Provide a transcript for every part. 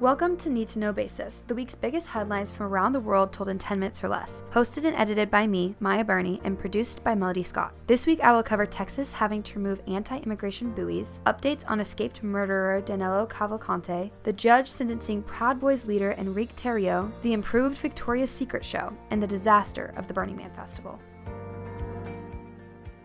Welcome to Need to Know Basis, the week's biggest headlines from around the world told in 10 minutes or less. Hosted and edited by me, Maya Burney, and produced by Melody Scott. This week I will cover Texas having to remove anti immigration buoys, updates on escaped murderer Danilo Cavalcante, the judge sentencing Proud Boys leader Enrique Tarrio, the improved Victoria's Secret show, and the disaster of the Burning Man Festival.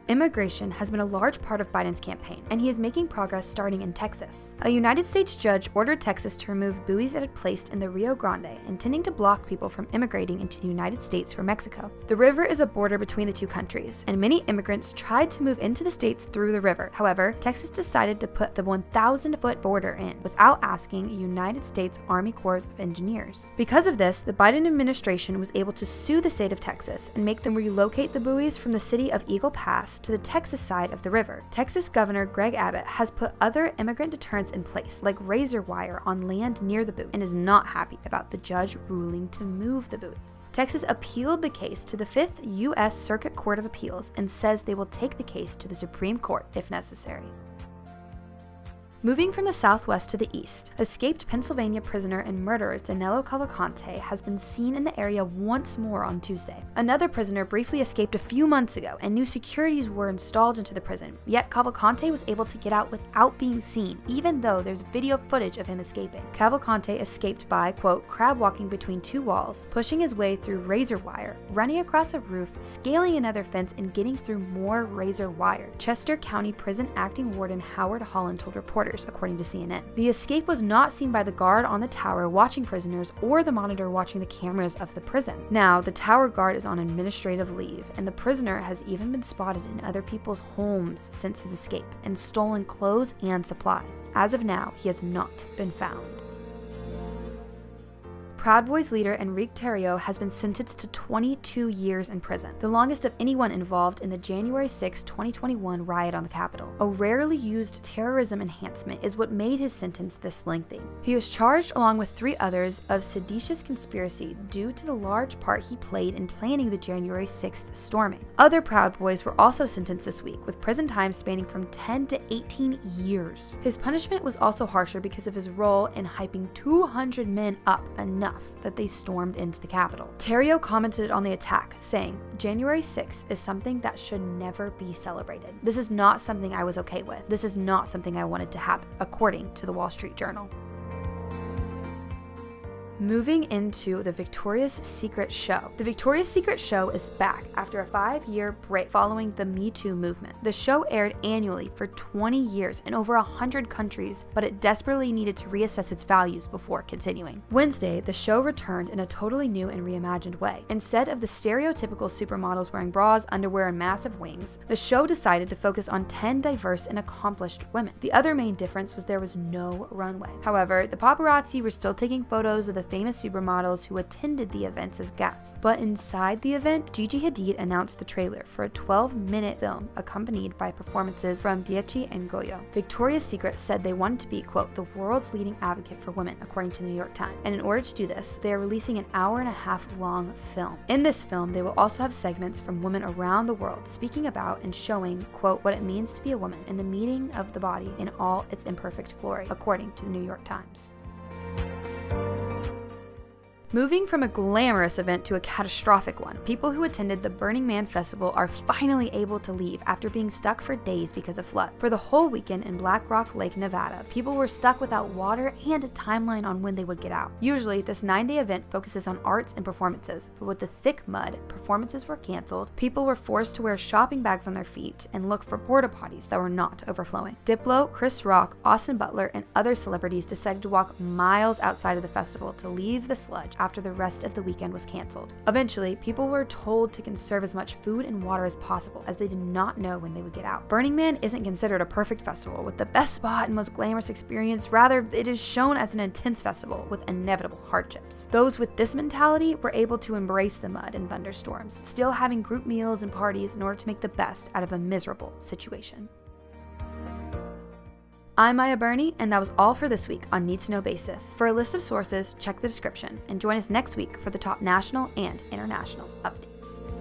Immigration has been a large part of Biden's campaign, and he is making progress starting in Texas. A United States judge ordered Texas to remove buoys it had placed in the Rio Grande, intending to block people from immigrating into the United States from Mexico. The river is a border between the two countries, and many immigrants tried to move into the states through the river. However, Texas decided to put the 1,000 foot border in without asking United States Army Corps of Engineers. Because of this, the Biden administration was able to sue the state of Texas and make them relocate the buoys from the city of Eagle Pass to the Texas side of the river. Texas Governor Greg Abbott has put other immigrant deterrents in place, like razor wire on land near the buoy, and is not happy about the judge ruling to move the buoys. Texas appealed the case to the 5th U.S. Circuit Court of Appeals and says they will take the case to the Supreme Court if necessary. Moving from the southwest to the east, escaped Pennsylvania prisoner and murderer Danilo Cavalcante has been seen in the area once more on Tuesday. Another prisoner briefly escaped a few months ago, and new securities were installed into the prison. Yet Cavalcante was able to get out without being seen, even though there's video footage of him escaping. Cavalcante escaped by, quote, crab walking between two walls, pushing his way through razor wire, running across a roof, scaling another fence, and getting through more razor wire. Chester County Prison Acting Warden Howard Holland told reporters according to CNN. The escape was not seen by the guard on the tower watching prisoners or the monitor watching the cameras of the prison. Now, the tower guard is on administrative leave, and the prisoner has even been spotted in other people's homes since his escape and stolen clothes and supplies. As of now, he has not been found. Proud Boys leader Enrique Tarrio has been sentenced to 22 years in prison, the longest of anyone involved in the January 6, 2021 riot on the Capitol. A rarely used terrorism enhancement is what made his sentence this lengthy. He was charged along with three others of seditious conspiracy due to the large part he played in planning the January 6th storming. Other Proud Boys were also sentenced this week, with prison time spanning from 10 to 18 years. His punishment was also harsher because of his role in hyping 200 men up enough that they stormed into the Capitol. Tarrio commented on the attack, saying, January 6th is something that should never be celebrated. This is not something I was okay with. This is not something I wanted to happen, according to the Wall Street Journal. Moving into the Victoria's Secret show. The Victoria's Secret show is back after a five year break following the Me Too movement. The show aired annually for 20 years in over 100 countries, but it desperately needed to reassess its values before continuing. Wednesday, the show returned in a totally new and reimagined way. Instead of the stereotypical supermodels wearing bras, underwear, and massive wings, the show decided to focus on 10 diverse and accomplished women. The other main difference was there was no runway. However, the paparazzi were still taking photos of the famous supermodels who attended the events as guests. But inside the event, Gigi Hadid announced the trailer for a 12 minute film accompanied by performances from Doechii and Goyo. Victoria's Secret said they wanted to be, quote, the world's leading advocate for women, according to New York Times. And in order to do this, they are releasing an hour and a half long film. In this film, they will also have segments from women around the world speaking about and showing, quote, what it means to be a woman and the meaning of the body in all its imperfect glory, according to the New York Times. Moving from a glamorous event to a catastrophic one, people who attended the Burning Man Festival are finally able to leave after being stuck for days because of flood. For the whole weekend in Black Rock Lake, Nevada, people were stuck without water and a timeline on when they would get out. Usually, this nine day event focuses on arts and performances, but with the thick mud, performances were canceled, people were forced to wear shopping bags on their feet and look for porta potties that were not overflowing. Diplo, Chris Rock, Austin Butler, and other celebrities decided to walk miles outside of the festival to leave the sludge after the rest of the weekend was canceled. Eventually, people were told to conserve as much food and water as possible as they did not know when they would get out. Burning Man isn't considered a perfect festival with the best spot and most glamorous experience, rather, it is shown as an intense festival with inevitable hardships. Those with this mentality were able to embrace the mud and thunderstorms, still having group meals and parties in order to make the best out of a miserable situation. I'm Maya Burney, and that was all for this week on Need to Know Basis. For a list of sources, check the description and join us next week for the top national and international updates.